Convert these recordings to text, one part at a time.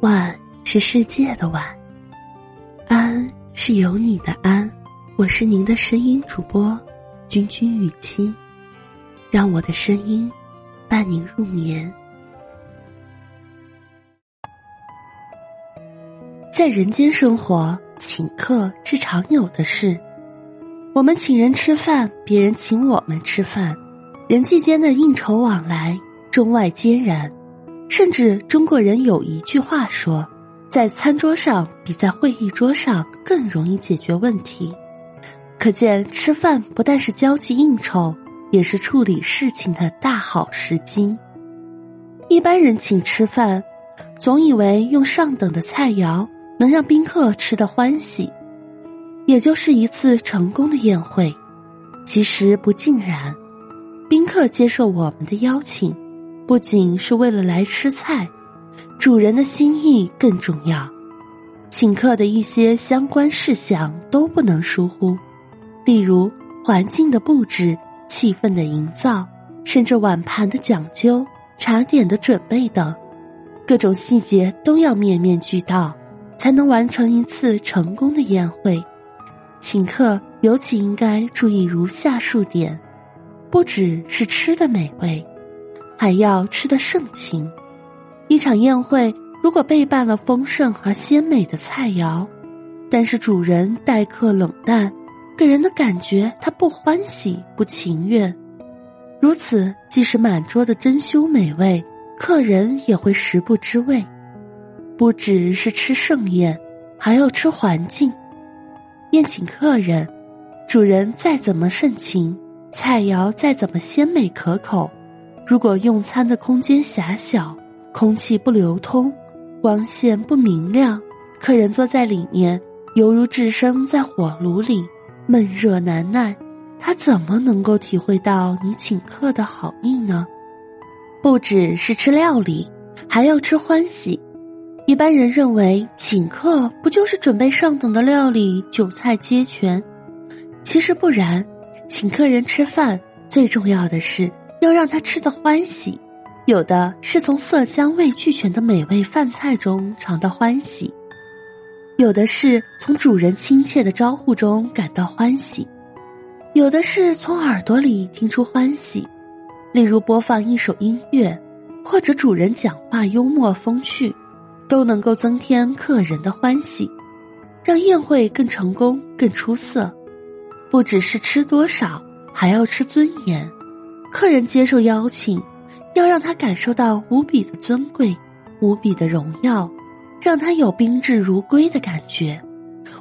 晚是世界的晚，安是有你的安。我是您的声音主播君君雨期，让我的声音伴您入眠。在人间生活，请客是常有的事。我们请人吃饭，别人请我们吃饭，人际间的应酬往来，中外皆然。甚至中国人有一句话说，在餐桌上比在会议桌上更容易解决问题。可见吃饭不但是交际应酬，也是处理事情的大好时机。一般人请吃饭，总以为用上等的菜肴能让宾客吃得欢喜，也就是一次成功的宴会。其实不尽然，宾客接受我们的邀请。不仅是为了来吃菜，主人的心意更重要。请客的一些相关事项都不能疏忽，例如环境的布置、气氛的营造，甚至碗盘的讲究、茶点的准备等，各种细节都要面面俱到，才能完成一次成功的宴会。请客尤其应该注意如下数点：不只是吃的美味。还要吃得盛情。一场宴会如果备办了丰盛而鲜美的菜肴，但是主人待客冷淡，给人的感觉他不欢喜、不情愿。如此，即使满桌的珍馐美味，客人也会食不知味。不只是吃盛宴，还要吃环境。宴请客人，主人再怎么盛情，菜肴再怎么鲜美可口。如果用餐的空间狭小，空气不流通，光线不明亮，客人坐在里面，犹如置身在火炉里，闷热难耐，他怎么能够体会到你请客的好意呢？不只是吃料理，还要吃欢喜。一般人认为请客不就是准备上等的料理，酒菜皆全？其实不然，请客人吃饭最重要的是。要让他吃得欢喜，有的是从色香味俱全的美味饭菜中尝到欢喜，有的是从主人亲切的招呼中感到欢喜，有的是从耳朵里听出欢喜，例如播放一首音乐，或者主人讲话幽默风趣，都能够增添客人的欢喜，让宴会更成功、更出色。不只是吃多少，还要吃尊严。客人接受邀请，要让他感受到无比的尊贵、无比的荣耀，让他有宾至如归的感觉；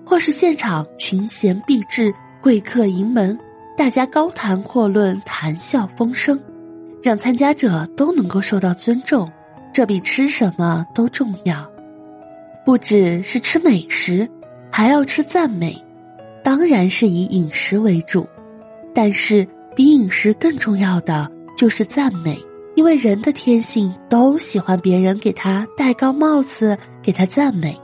或是现场群贤毕至、贵客盈门，大家高谈阔论、谈笑风生，让参加者都能够受到尊重。这比吃什么都重要。不只是吃美食，还要吃赞美，当然是以饮食为主，但是。比饮食更重要的就是赞美，因为人的天性都喜欢别人给他戴高帽子，给他赞美。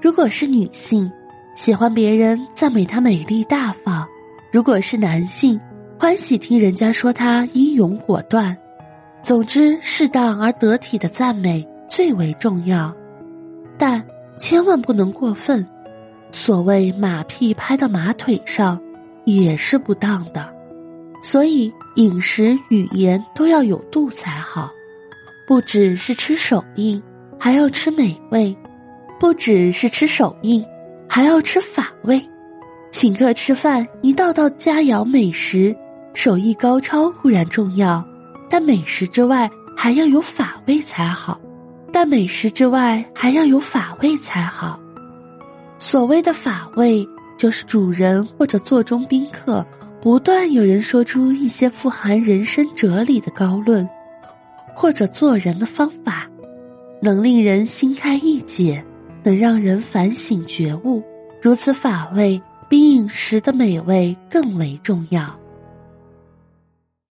如果是女性，喜欢别人赞美她美丽大方；如果是男性，欢喜听人家说他英勇果断。总之，适当而得体的赞美最为重要，但千万不能过分。所谓马屁拍到马腿上，也是不当的。所以，饮食语言都要有度才好，不只是吃手艺，还要吃美味；不只是吃手艺，还要吃法味。请客吃饭，一道道佳肴美食，手艺高超固然重要，但美食之外还要有法味才好。但美食之外还要有法味才好。所谓的法味，就是主人或者座中宾客。不断有人说出一些富含人生哲理的高论，或者做人的方法，能令人心开意解，能让人反省觉悟。如此法味比饮食的美味更为重要。